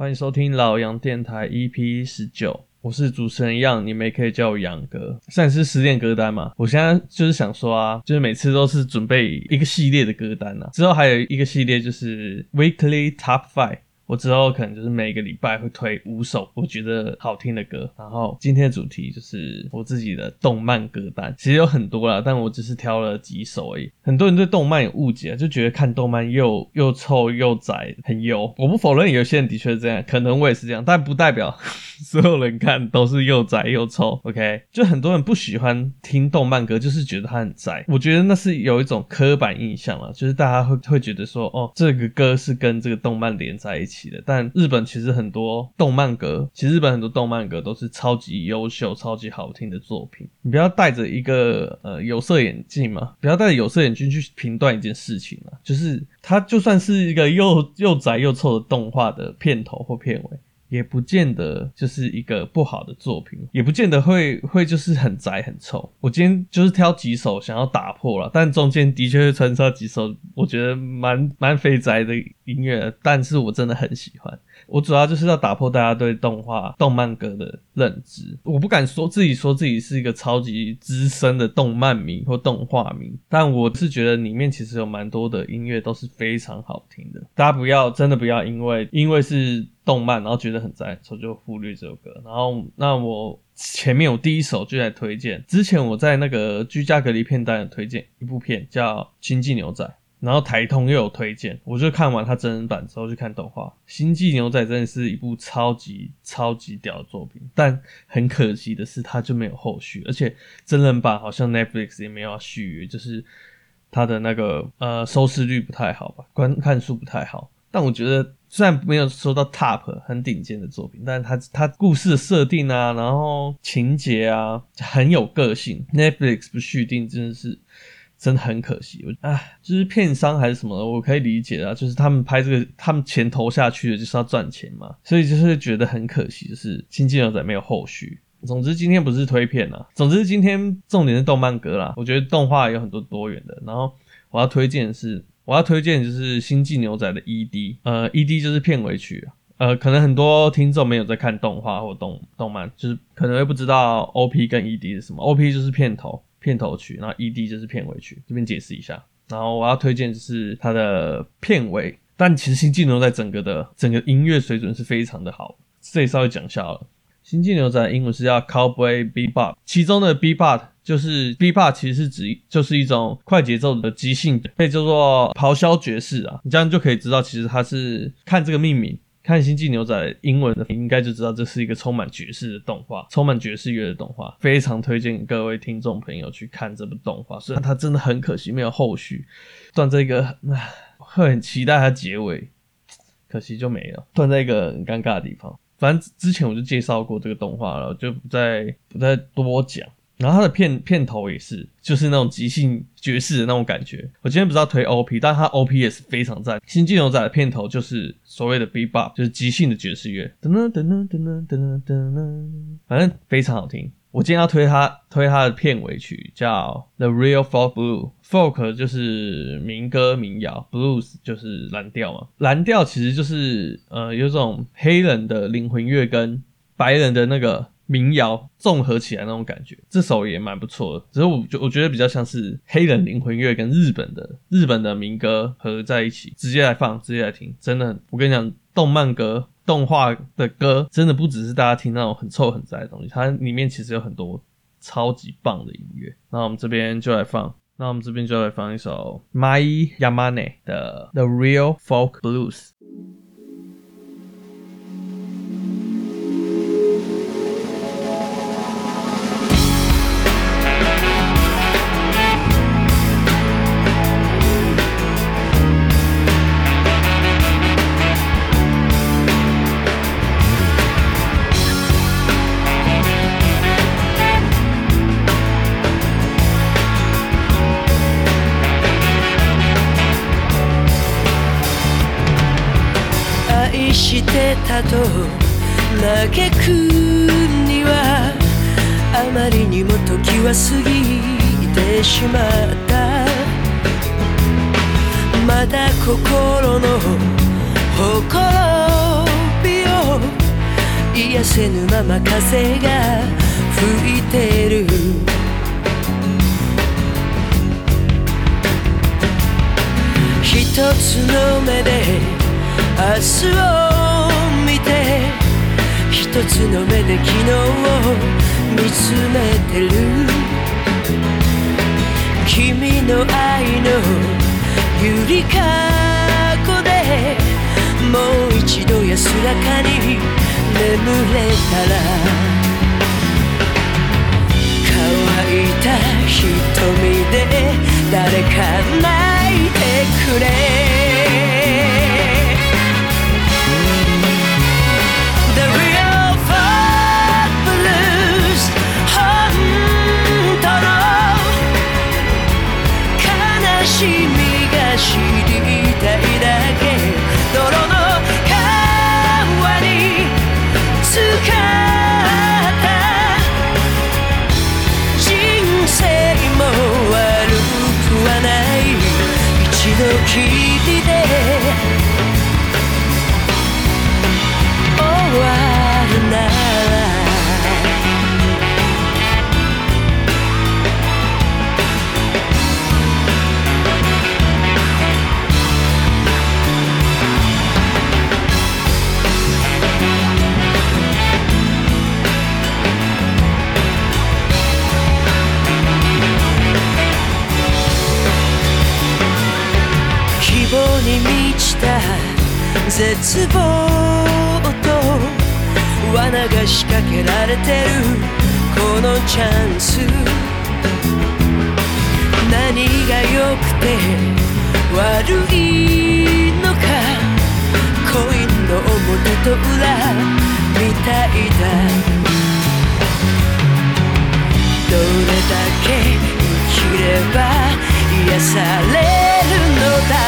欢迎收听老杨电台 EP 十九，我是主持人杨，你们也可以叫我杨哥。算是十点歌单嘛，我现在就是想说啊，就是每次都是准备一个系列的歌单啊，之后还有一个系列就是 Weekly Top Five。我之后可能就是每个礼拜会推五首我觉得好听的歌，然后今天的主题就是我自己的动漫歌单，其实有很多啦，但我只是挑了几首而已。很多人对动漫有误解，就觉得看动漫又又臭又窄，很油。我不否认有些人的确是这样，可能我也是这样，但不代表 所有人看都是又窄又臭。OK，就很多人不喜欢听动漫歌，就是觉得它很宅。我觉得那是有一种刻板印象了，就是大家会会觉得说，哦，这个歌是跟这个动漫连在一起。但日本其实很多动漫格，其实日本很多动漫格都是超级优秀、超级好听的作品。你不要戴着一个呃有色眼镜嘛，不要戴着有色眼镜去评断一件事情嘛。就是它就算是一个又又窄又臭的动画的片头或片尾。也不见得就是一个不好的作品，也不见得会会就是很宅很臭。我今天就是挑几首想要打破了，但中间的确会穿插几首我觉得蛮蛮肥宅的音乐，但是我真的很喜欢。我主要就是要打破大家对动画、动漫歌的认知。我不敢说自己说自己是一个超级资深的动漫迷或动画迷，但我是觉得里面其实有蛮多的音乐都是非常好听的。大家不要真的不要因为因为是动漫，然后觉得很赞，所以就忽略这首歌。然后那我前面我第一首就在推荐，之前我在那个居家隔离片单有推荐一部片叫《星际牛仔》。然后台通又有推荐，我就看完他真人版之后去看动画。《星际牛仔》真的是一部超级超级屌的作品，但很可惜的是，它就没有后续，而且真人版好像 Netflix 也没有续约，就是它的那个呃收视率不太好吧，观看数不太好。但我觉得虽然没有说到 Top 很顶尖的作品，但是它它故事设定啊，然后情节啊很有个性。Netflix 不续订真的是。真的很可惜，我哎，就是片商还是什么，我可以理解啊，就是他们拍这个，他们钱投下去的就是要赚钱嘛，所以就是觉得很可惜，就是《星际牛仔》没有后续。总之今天不是推片啊，总之今天重点是动漫歌啦。我觉得动画有很多多元的，然后我要推荐是，我要推荐就是《星际牛仔》的 ED，呃，ED 就是片尾曲，呃，可能很多听众没有在看动画或动动漫，就是可能会不知道 OP 跟 ED 是什么，OP 就是片头。片头曲，然后 ED 就是片尾曲，这边解释一下。然后我要推荐就是它的片尾，但其实《星际牛仔》整个的整个音乐水准是非常的好，这里稍微讲一下了。《星际牛仔》英文是叫 Cowboy Bebop，其中的 Bebop 就是 b b o 其实是指就是一种快节奏的即兴，可以叫做咆哮爵士啊。你这样就可以知道，其实它是看这个命名。看《星际牛仔》英文的，应该就知道这是一个充满爵士的动画，充满爵士乐的动画，非常推荐各位听众朋友去看这部动画。虽然它真的很可惜没有后续，断这个唉，会很期待它结尾，可惜就没了，断在一个很尴尬的地方。反正之前我就介绍过这个动画了，就不再不再多讲。然后它的片片头也是，就是那种即兴爵士的那种感觉。我今天不知道推 OP，但它 OP 也是非常赞。《新晋牛仔》的片头就是所谓的 b e b o p 就是即兴的爵士乐，噔噔噔噔噔噔噔噔，反正非常好听。我今天要推他推他的片尾曲叫《The Real f o l k Blue》，folk 就是民歌民谣，blues 就是蓝调嘛。蓝调其实就是呃，有种黑人的灵魂乐跟白人的那个民谣综合起来那种感觉，这首也蛮不错的。只是我觉我觉得比较像是黑人灵魂乐跟日本的日本的民歌合在一起，直接来放，直接来听，真的。我跟你讲，动漫歌、动画的歌，真的不只是大家听那种很臭很宅的东西，它里面其实有很多超级棒的音乐。那我们这边就来放，那我们这边就来放一首 ma Yamane 的 The Real Folk Blues。叹くにはあまりにも时は过ぎてしまった。まだ心のほころびをせぬまま风が吹いてる。一つの目で明日をて一つの目で昨日を见つめてる。君の爱のゆりかごでもう一度安らかに眠れたら。干いた瞳で谁か泣いてくれ。绝望と罠が仕挂けられてるこのチャンス。何が良くて悪いのかコインの表と里みたいだ。どれだけ生きれば愈されるのだ。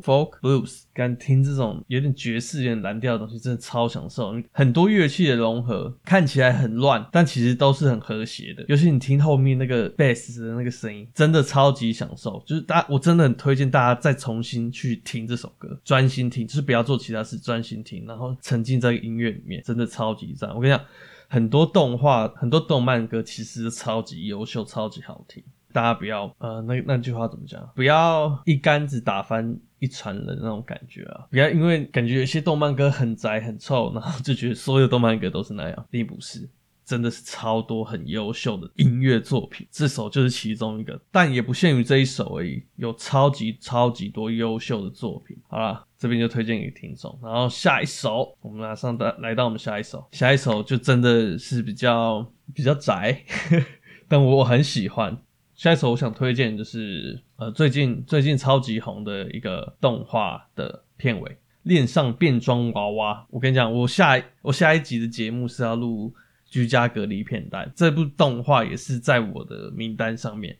Folk Blues，敢听这种有点爵士、有点蓝调的东西，真的超享受。很多乐器的融合，看起来很乱，但其实都是很和谐的。尤其你听后面那个 bass 的那个声音，真的超级享受。就是大，我真的很推荐大家再重新去听这首歌，专心听，就是不要做其他事，专心听，然后沉浸在音乐里面，真的超级赞。我跟你讲，很多动画、很多动漫歌其实超级优秀，超级好听。大家不要呃，那那句话怎么讲？不要一竿子打翻一船人那种感觉啊！不要因为感觉有些动漫歌很宅很臭，然后就觉得所有动漫歌都是那样，并不是，真的是超多很优秀的音乐作品，这首就是其中一个，但也不限于这一首而已，有超级超级多优秀的作品。好啦，这边就推荐给听众。然后下一首，我们马上的来到我们下一首，下一首就真的是比较比较宅，但我很喜欢。下一首我想推荐就是呃最近最近超级红的一个动画的片尾《恋上变装娃娃》。我跟你讲，我下我下一集的节目是要录居家隔离片单，这部动画也是在我的名单上面。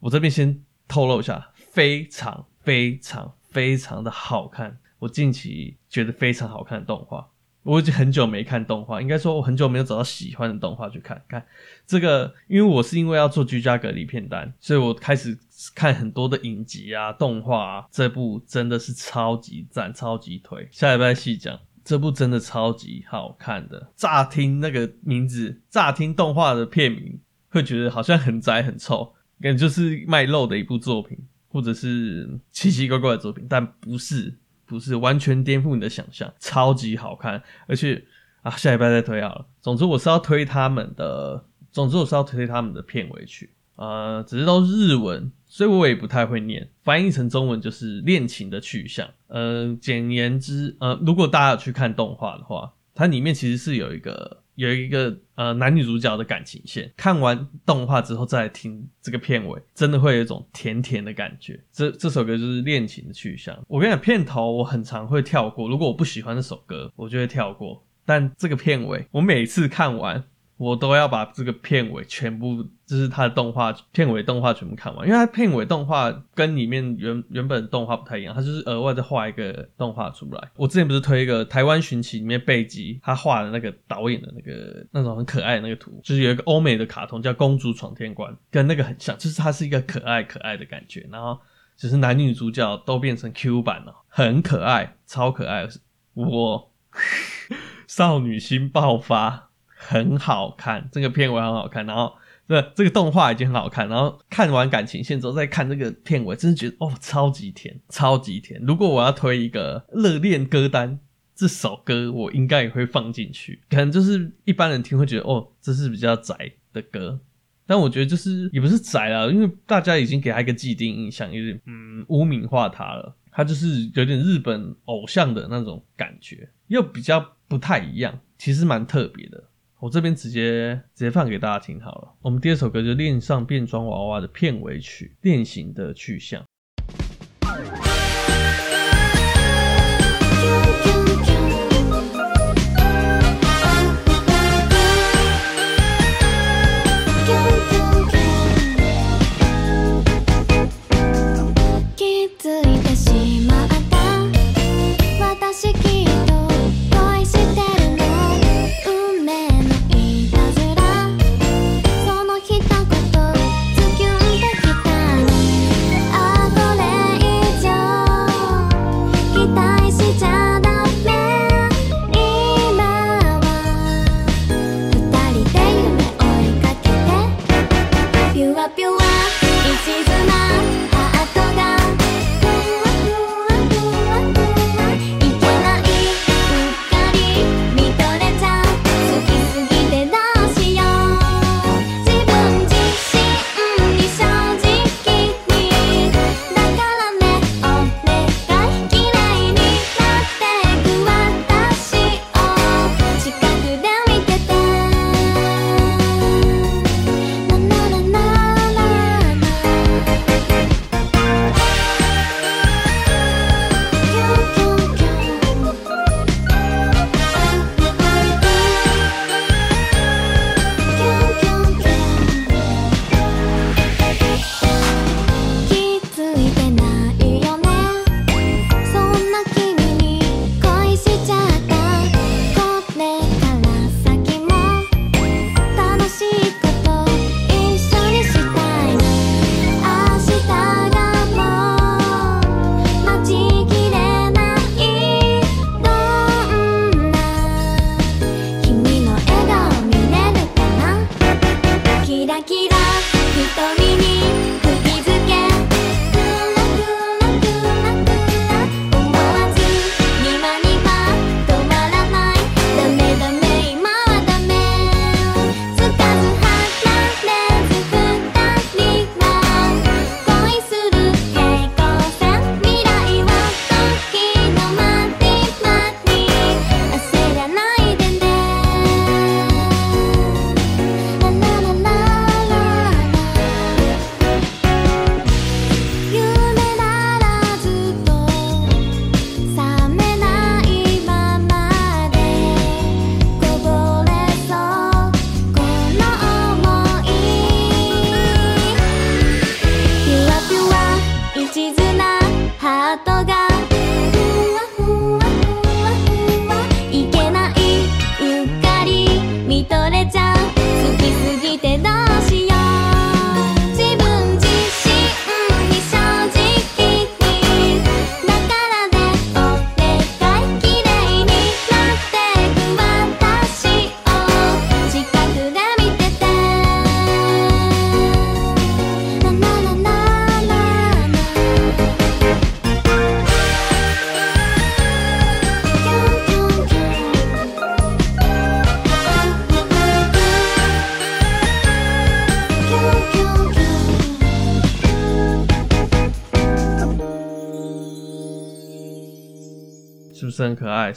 我这边先透露一下，非常非常非常的好看，我近期觉得非常好看的动画。我已经很久没看动画，应该说我很久没有找到喜欢的动画去看。看这个，因为我是因为要做居家隔离片单，所以我开始看很多的影集啊、动画啊。这部真的是超级赞、超级推。下礼拜细讲，这部真的超级好看的。乍听那个名字，乍听动画的片名，会觉得好像很宅很臭，感觉就是卖肉的一部作品，或者是奇奇怪怪的作品，但不是。不是完全颠覆你的想象，超级好看，而且啊，下礼拜再推好了。总之我是要推他们的，总之我是要推他们的片尾曲，呃，只是都是日文，所以我也不太会念，翻译成中文就是恋情的去向。呃，简言之，呃，如果大家有去看动画的话，它里面其实是有一个。有一个呃男女主角的感情线，看完动画之后再来听这个片尾，真的会有一种甜甜的感觉。这这首歌就是恋情的去向。我跟你讲，片头我很常会跳过，如果我不喜欢这首歌，我就会跳过。但这个片尾，我每次看完。我都要把这个片尾全部，就是它的动画片尾动画全部看完，因为它片尾动画跟里面原原本动画不太一样，它就是额外再画一个动画出来。我之前不是推一个《台湾寻奇》里面贝吉他画的那个导演的那个那种很可爱的那个图，就是有一个欧美的卡通叫《公主闯天关》，跟那个很像，就是它是一个可爱可爱的感觉，然后只是男女主角都变成 Q 版了，很可爱，超可爱，我 少女心爆发。很好看，这个片尾很好看，然后这这个动画已经很好看，然后看完感情线之后再看这个片尾，真的觉得哦，超级甜，超级甜。如果我要推一个热恋歌单，这首歌我应该也会放进去。可能就是一般人听会觉得哦，这是比较宅的歌，但我觉得就是也不是宅啦，因为大家已经给他一个既定印象，有点嗯污名化他了。他就是有点日本偶像的那种感觉，又比较不太一样，其实蛮特别的。我这边直接直接放给大家听好了。我们第二首歌就《恋上变装娃娃》的片尾曲《恋情的去向》。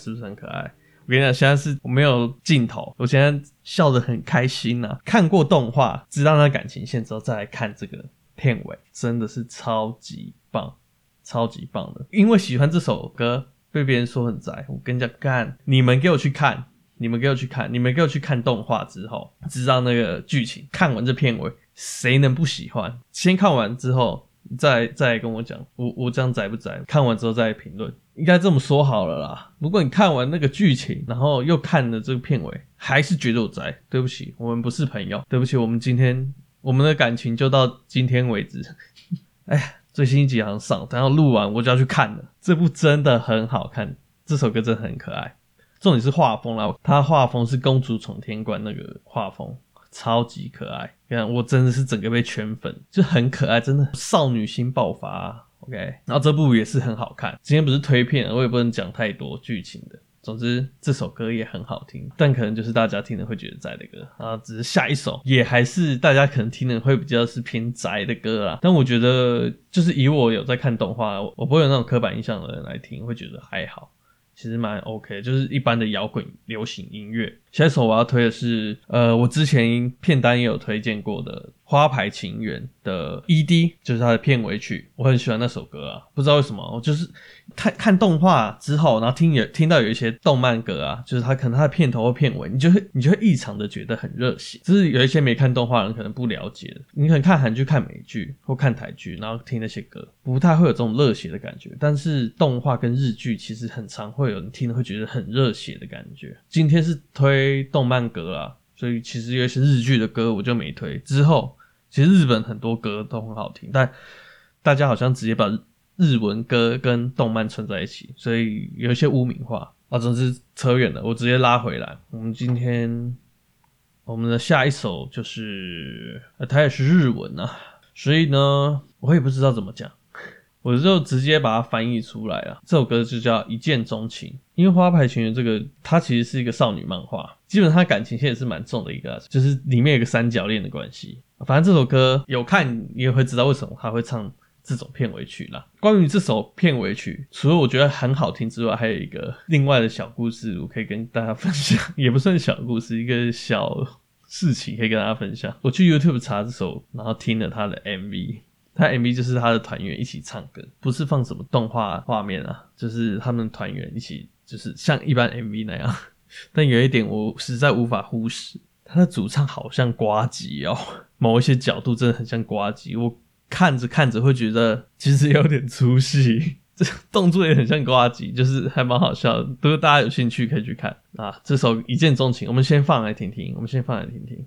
是不是很可爱？我跟你讲，现在是我没有镜头，我现在笑得很开心呐、看过动画，知道那感情线之后，再来看这个片尾，真的是超级棒，超级棒的。因为喜欢这首歌，被别人说很宅，我跟你讲，干，你们给我去看，你们给我去看，你们给我去看动画之后，知道那个剧情，看完这片尾，谁能不喜欢？先看完之后。再再跟我讲，我我这样宅不宅？看完之后再评论，应该这么说好了啦。如果你看完那个剧情，然后又看了这个片尾，还是觉得我宅，对不起，我们不是朋友。对不起，我们今天我们的感情就到今天为止。哎呀，最新一集好像上，等下录完我就要去看了。这部真的很好看，这首歌真的很可爱。重点是画风啦，它画风是《公主闯天关》那个画风。超级可爱，你看我真的是整个被圈粉，就很可爱，真的少女心爆发。OK，然后这部也是很好看。今天不是推片，我也不能讲太多剧情的。总之这首歌也很好听，但可能就是大家听了会觉得宅的歌啊。只是下一首也还是大家可能听的会比较是偏宅的歌啊。但我觉得就是以我有在看动画，我不会有那种刻板印象的人来听，会觉得还好。其实蛮 OK，就是一般的摇滚流行音乐。下一首我要推的是，呃，我之前片单也有推荐过的《花牌情缘》的 ED，就是它的片尾曲，我很喜欢那首歌啊，不知道为什么，我就是看看动画之后，然后听有听到有一些动漫歌啊，就是它可能它的片头或片尾，你就会你就会异常的觉得很热血。就是有一些没看动画人可能不了解，你可能看韩剧、看美剧或看台剧，然后听那些歌，不太会有这种热血的感觉。但是动画跟日剧其实很常会有人听了会觉得很热血的感觉。今天是推。推动漫歌啊，所以其实有一些日剧的歌我就没推。之后其实日本很多歌都很好听，但大家好像直接把日文歌跟动漫串在一起，所以有一些污名化啊。总之扯远了，我直接拉回来。我们今天我们的下一首就是，它也是日文啊，所以呢，我也不知道怎么讲。我就直接把它翻译出来了。这首歌就叫《一见钟情》，因为《花牌情缘》这个它其实是一个少女漫画，基本上它感情线也是蛮重的一个，就是里面有个三角恋的关系。反正这首歌有看你也会知道为什么他会唱这种片尾曲啦。关于这首片尾曲，除了我觉得很好听之外，还有一个另外的小故事，我可以跟大家分享，也不算小故事，一个小事情可以跟大家分享。我去 YouTube 查这首，然后听了他的 MV。他 MV 就是他的团员一起唱歌，不是放什么动画画面啊，就是他们团员一起，就是像一般 MV 那样。但有一点我实在无法忽视，他的主唱好像呱吉哦，某一些角度真的很像呱吉，我看着看着会觉得其实有点出戏，这动作也很像呱吉，就是还蛮好笑的。如果大家有兴趣可以去看啊，这首一见钟情，我们先放来听听，我们先放来听听。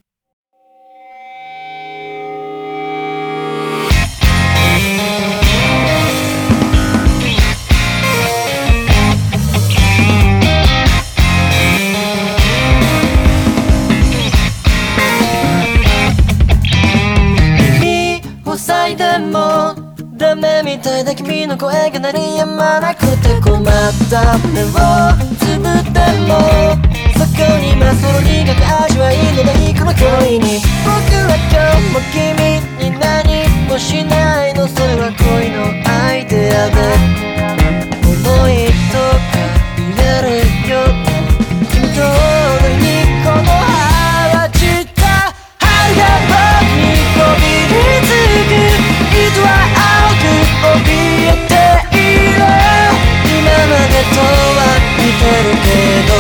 もダメみたいだ君の声が鸣り止まなくて困った。目をつぶってもそこにまその苦く味わいのないこの恋に仆は今日も君に何もしないのそれは恋のアイデアで思いとか言えるよ。君とのにこの叶は散った春が今までとは似てるけど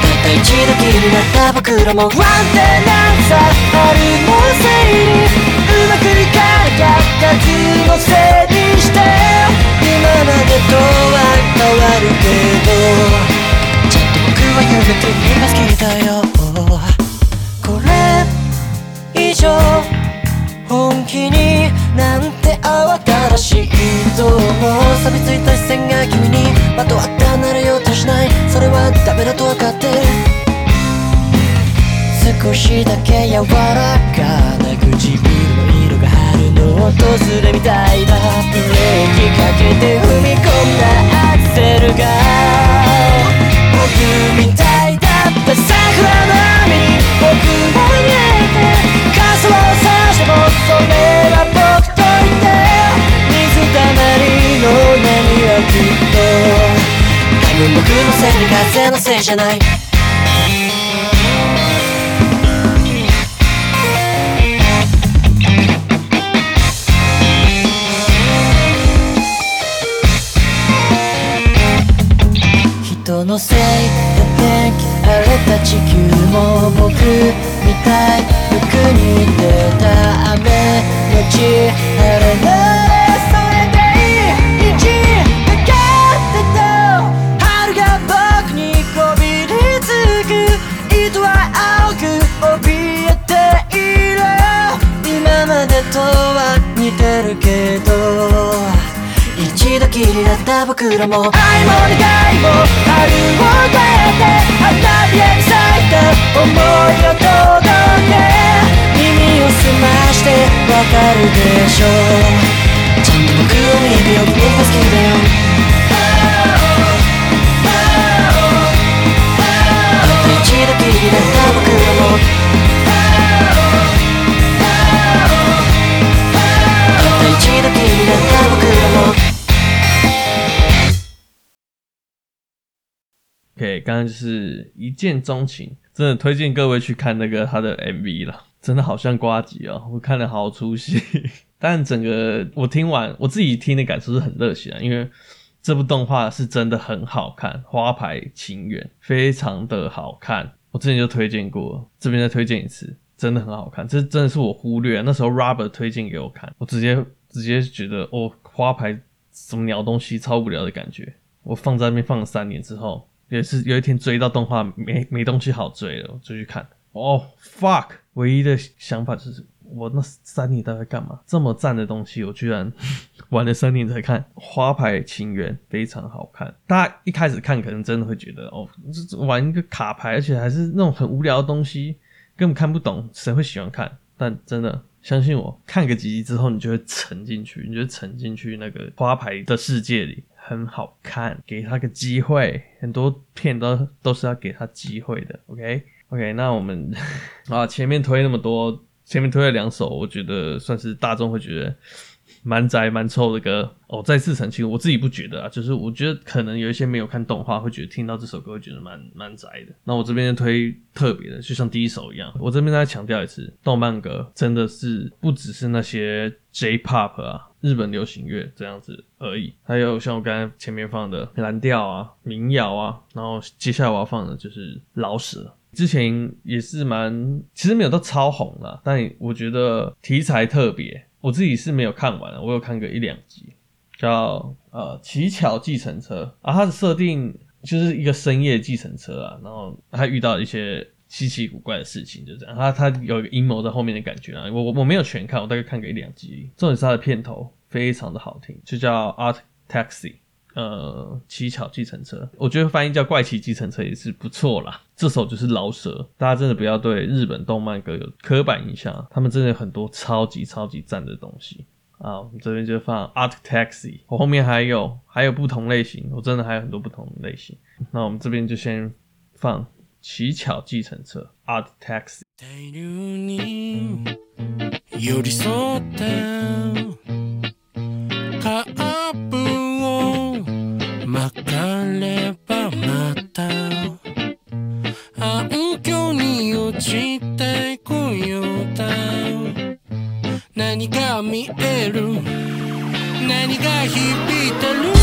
たった一度きりになった仆らもワンテナンさ春のせいにうまくいかなかった夏のせいにして。今までとは変わるけど。ちゃんと仆はやめて君が好きだよ。と思う錆びついた视线が君にまとわってなるようとしないそれはダメだと分かって少しだけ柔らかな唇の色が春の访れみたいだブレーキかけて踏み込んだアクセルが仆みたいだった桜の雨に仆は见えて伞を差してもそれは仆といて水たまりの波はきっと。せに风のせいじゃない。人のせいで天気荒れた地球も仆みたい。服に出た雨のち晴れならまでとは似てるけど一度きりだった仆らも。爱も愿いも春を越えて花びらに咲いた想いを届け。耳を澄ましてわかるでしょ。うちゃんと仆を见てよ君が好きだよたった一度きりだった仆らも。たった一度きりだった仆らも OK，刚刚就是一见钟情，真的推荐各位去看那个他的 MV 了，真的好像呱吉哦，我看了好出戏。但整个我听完，我自己听的感受是很热血啊，因为这部动画是真的很好看，《花牌情缘》非常的好看，我之前就推荐过，这边再推荐一次，真的很好看。这真的是我忽略，那时候 Robert 推荐给我看，我直接 直接觉得哦，花牌什么鸟东西，超无聊的感觉。我放在那边放了三年之后。也是有一天追到动画没没东西好追了，我就去看。哦、fuck！唯一的想法就是我那三年都在干嘛？这么赞的东西，我居然 玩了三年才看。花牌情缘非常好看，大家一开始看可能真的会觉得哦，这玩一个卡牌，而且还是那种很无聊的东西，根本看不懂，谁会喜欢看？但真的相信我，看个几集之后，你就会沉进去，你就沉进去那个花牌的世界里。很好看，给他个机会，很多片都都是要给他机会的。OK OK，那我们 啊前面推那么多，前面推了两首，我觉得算是大众会觉得蛮宅蛮臭的歌。哦，再次澄清，我自己不觉得啊，就是我觉得可能有一些没有看动画会觉得听到这首歌会觉得蛮蛮宅的。那我这边推特别的，就像第一首一样，我这边再强调一次，动漫歌真的是不只是那些 J-Pop 啊。日本流行乐这样子而已，还有像我刚才前面放的蓝调啊、民谣啊，然后接下来我要放的就是老舍。之前也是蛮，其实没有到超红啦，但我觉得题材特别，我自己是没有看完，我有看个一两集，叫呃乞巧计程车啊，它的设定就是一个深夜计程车啊，然后他遇到一些。稀奇古怪的事情就这样，他他有一个阴谋在后面的感觉啊，我我我没有全看，我大概看个一两集。重点是它的片头非常的好听，就叫 Art Taxi，呃，乞巧计程车，我觉得翻译叫怪奇计程车也是不错啦。这首就是饶舌，大家真的不要对日本动漫歌有刻板印象，他们真的有很多超级超级赞的东西啊。我们这边就放 Art Taxi，我后面还有还有不同类型，我真的还有很多不同类型。那我们这边就先放。乞巧计程车，Art Taxi。あ暗渠に落ちてこよう何が見える？何が響いてる？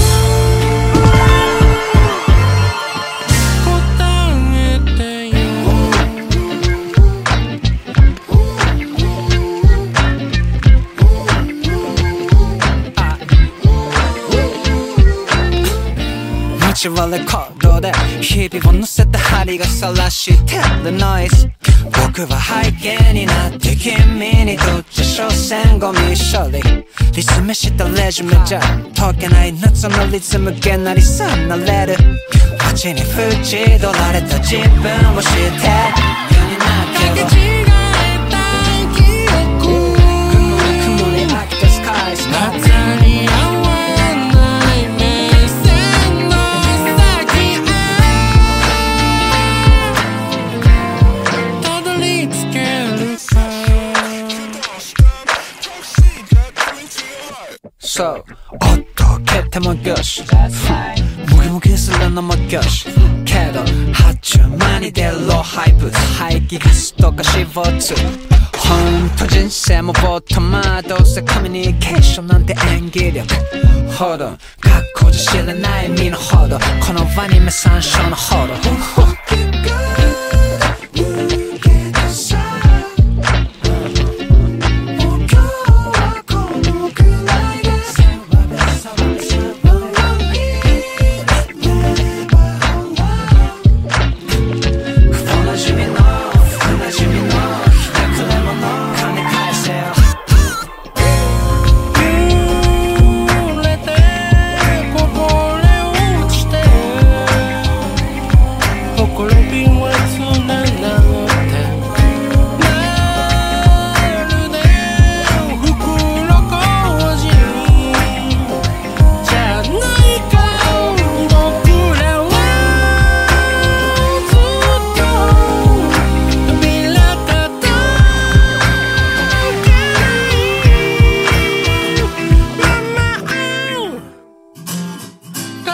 レコードで日々を乗せた针が晒してるノイズ仆は背景になって君にとって所诠ゴミ処理リズムしたレジュメじゃ解けない夏のリズムげなりさなれる街に縁取られた自分を知って世になってるそう、おっと蹴ってもよし。もぎももするのもよし。けど発注间に出るローハイプ排気ガスとか CO2 ほんと人生もボットマどうせコミュニケーションなんて演技力。ほど学校じゃ知らない身のほど。このアニメ参照のほど。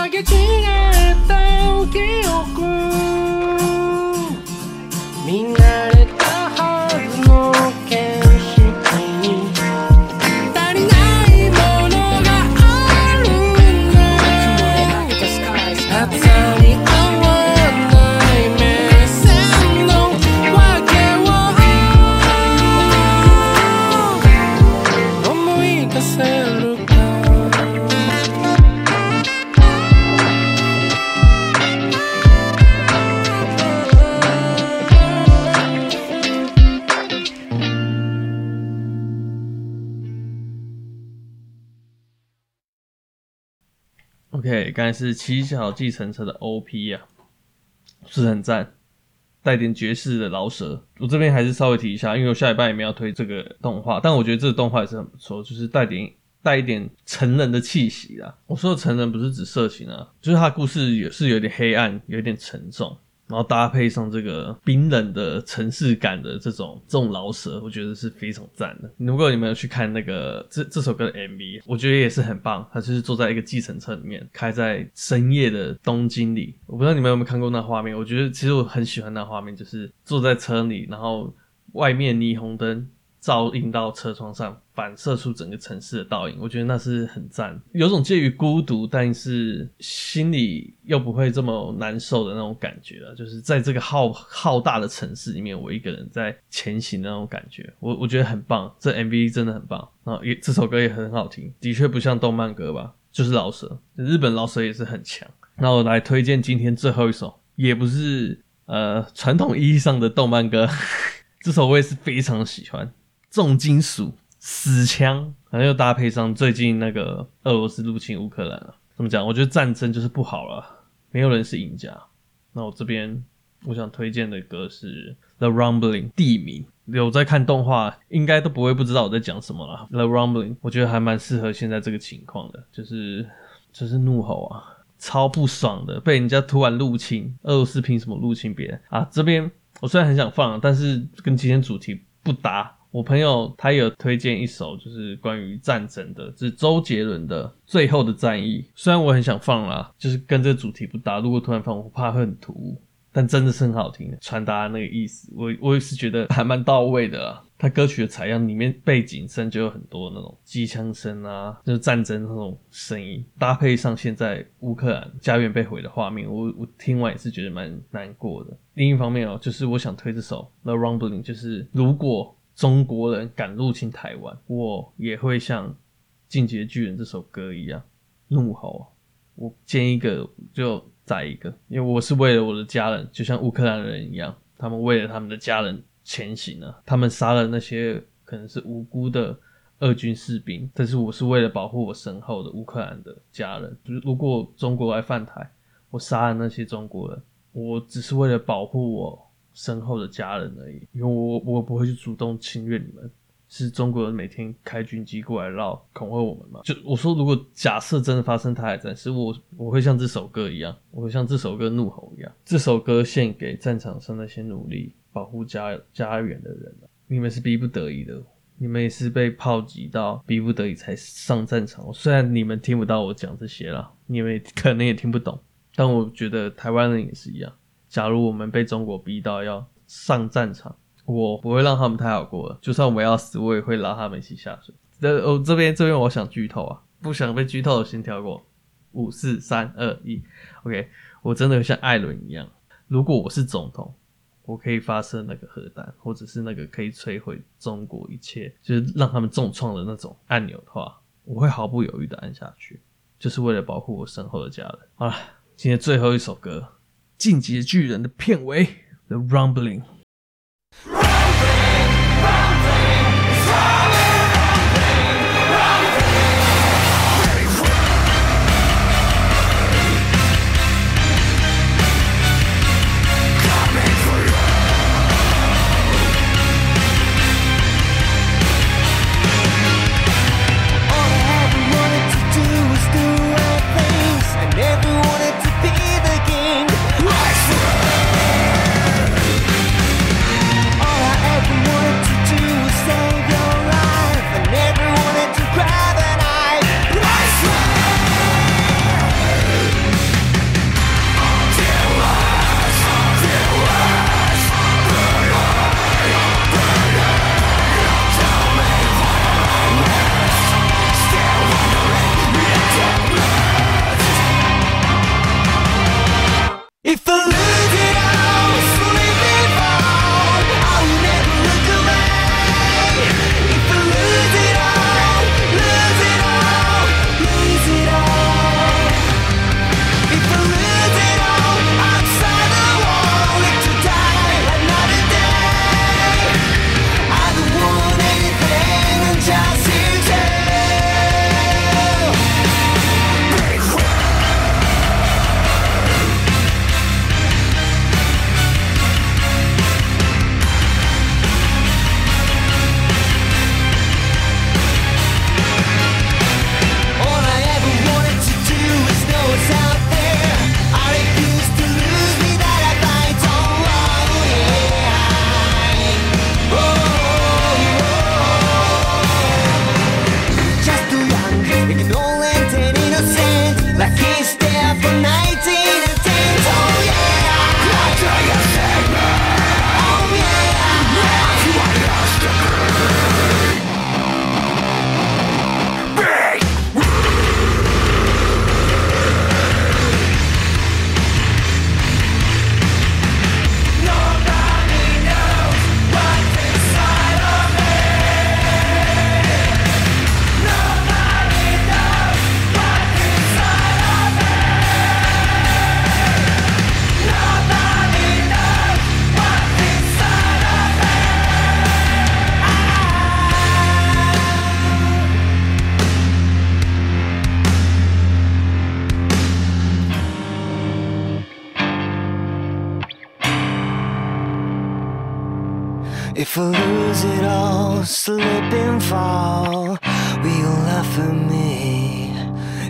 foguetinha é tão quente. 刚才是七小计程车的 OP 啊，是很赞，带点爵士的饶舌。我这边还是稍微提一下，因为我下礼拜也没有推这个动画，但我觉得这个动画也是很不错，就是带点带一点成人的气息啦。我说的成人不是指色情啊，就是它的故事也是有点黑暗，有点沉重。然后搭配上这个冰冷的城市感的这种这种老舍，我觉得是非常赞的。如果你们有去看那个这这首歌的 MV，我觉得也是很棒。他就是坐在一个计程车里面，开在深夜的东京里。我不知道你们有没有看过那画面？我觉得其实我很喜欢那画面，就是坐在车里，然后外面霓虹灯照映到车窗上，反射出整个城市的倒影，我觉得那是很赞，有种介于孤独，但是心里又不会这么难受的那种感觉啊，就是在这个浩浩大的城市里面，我一个人在前行的那种感觉，我我觉得很棒，这 MV 真的很棒，啊也这首歌也很好听，的确不像动漫歌吧，就是老舍，日本老舍也是很强。那我来推荐今天最后一首，也不是呃传统意义上的动漫歌，这首我也是非常喜欢。重金属死枪，然后又搭配上最近那个俄罗斯入侵乌克兰了。怎么讲？我觉得战争就是不好了，没有人是赢家。那我这边我想推荐的歌是《The Rumbling》地名。有在看动画，应该都不会不知道我在讲什么了。《The Rumbling》我觉得还蛮适合现在这个情况的，就是就是怒吼啊，超不爽的，被人家突然入侵，俄罗斯凭什么入侵别人啊？这边我虽然很想放，但是跟今天主题不搭。我朋友他有推荐一首，就是关于战争的，是周杰伦的《最后的战役》。虽然我很想放啦，就是跟这个主题不搭。如果突然放，我怕会很突兀，但真的是很好听，传达那个意思。我我也是觉得还蛮到位的啦。他歌曲的采样里面背景声就有很多那种机枪声啊，就是战争那种声音，搭配上现在乌克兰家园被毁的画面，我我听完也是觉得蛮难过的。另一方面哦，就是我想推这首《The Rumbling》，就是如果。中国人敢入侵台湾，我也会像《进击的巨人》这首歌一样怒吼。我见一个就宰一个，因为我是为了我的家人，就像乌克兰人一样，他们为了他们的家人前行啊。他们杀了那些可能是无辜的俄军士兵，但是我是为了保护我身后的乌克兰的家人。就是如果中国来犯台，我杀了那些中国人，我只是为了保护我。身后的家人而已，因为我我不会去主动侵略你们，是中国人每天开军机过来绕恐吓我们嘛？就我说，如果假设真的发生台海战争，我我会像这首歌一样，我会像这首歌怒吼一样。这首歌献给战场上那些努力保护家家园的人，你们是逼不得已的，你们也是被炮击到逼不得已才上战场。虽然你们听不到我讲这些啦，你们可能也听不懂。但我觉得台湾人也是一样。假如我们被中国逼到要上战场，我不会让他们太好过了。就算我要死，我也会拉他们一起下水。这哦，这边这边我想剧透啊，不想被剧透的先跳过。五四三二一，OK，我真的像艾伦一样，如果我是总统，我可以发射那个核弹，或者是那个可以摧毁中国一切，就是让他们重创的那种按钮的话，我会毫不犹豫的按下去，就是为了保护我身后的家人。好了，今天最后一首歌，《进击的巨人》的片尾，《The Rumbling》。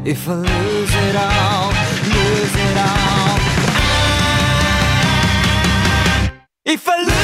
if I lose it all, lose it all. I, if I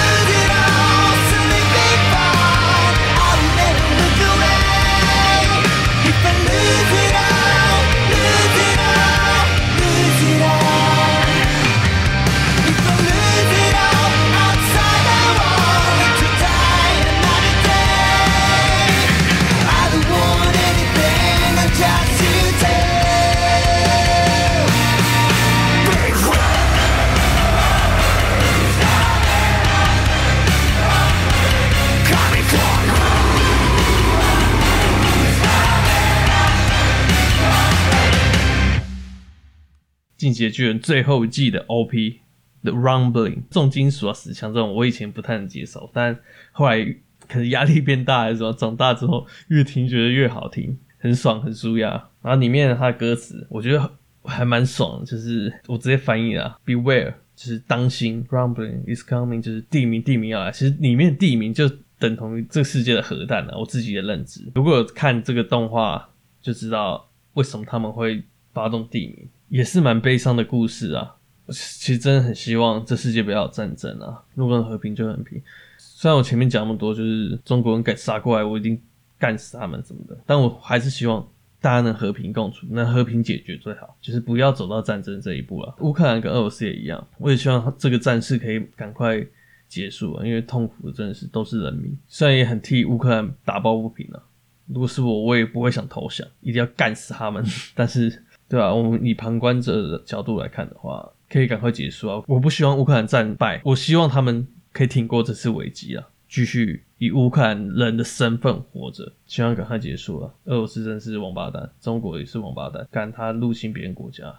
进击巨人最后一季的 OP The Rumbling 重金属啊，死腔这种我以前不太能接受，但后来可能压力变大还是什么，长大之后越听觉得越好听，很爽很舒压。然后里面它的歌词我觉得还蛮爽，就是我直接翻译了，Beware 就是当心，Rumbling is coming 就是地名地名要来，其实里面地名就等同于这世界的核弹了，我自己的认知。如果看这个动画就知道为什么他们会发动地名。也是蛮悲伤的故事啊！其实真的很希望这世界不要战争啊，如果能和平就很平。虽然我前面讲那么多，就是中国人敢杀过来，我一定干死他们什么的，但我还是希望大家能和平共处，能和平解决最好，就是不要走到战争这一步了。乌克兰跟俄罗斯也一样，我也希望这个战事可以赶快结束啊，因为痛苦的真的是都是人民，虽然也很替乌克兰打抱不平啊。如果是我，我也不会想投降，一定要干死他们。但是，对啊，我们以旁观者的角度来看的话，可以赶快结束啊！我不希望乌克兰战败，我希望他们可以挺过这次危机啊，继续以乌克兰人的身份活着。希望赶快结束啊！俄罗斯真是王八蛋，中国也是王八蛋，干他入侵别人国家，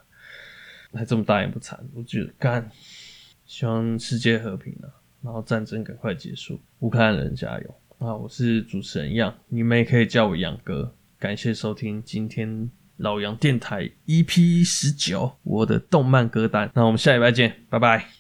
还这么大言不惭，我觉得干。希望世界和平啊，然后战争赶快结束，乌克兰人加油啊！我是主持人杨，你们也可以叫我杨哥。感谢收听今天。老杨电台 EP 十九，我的动漫歌单。那我们下礼拜见，拜拜。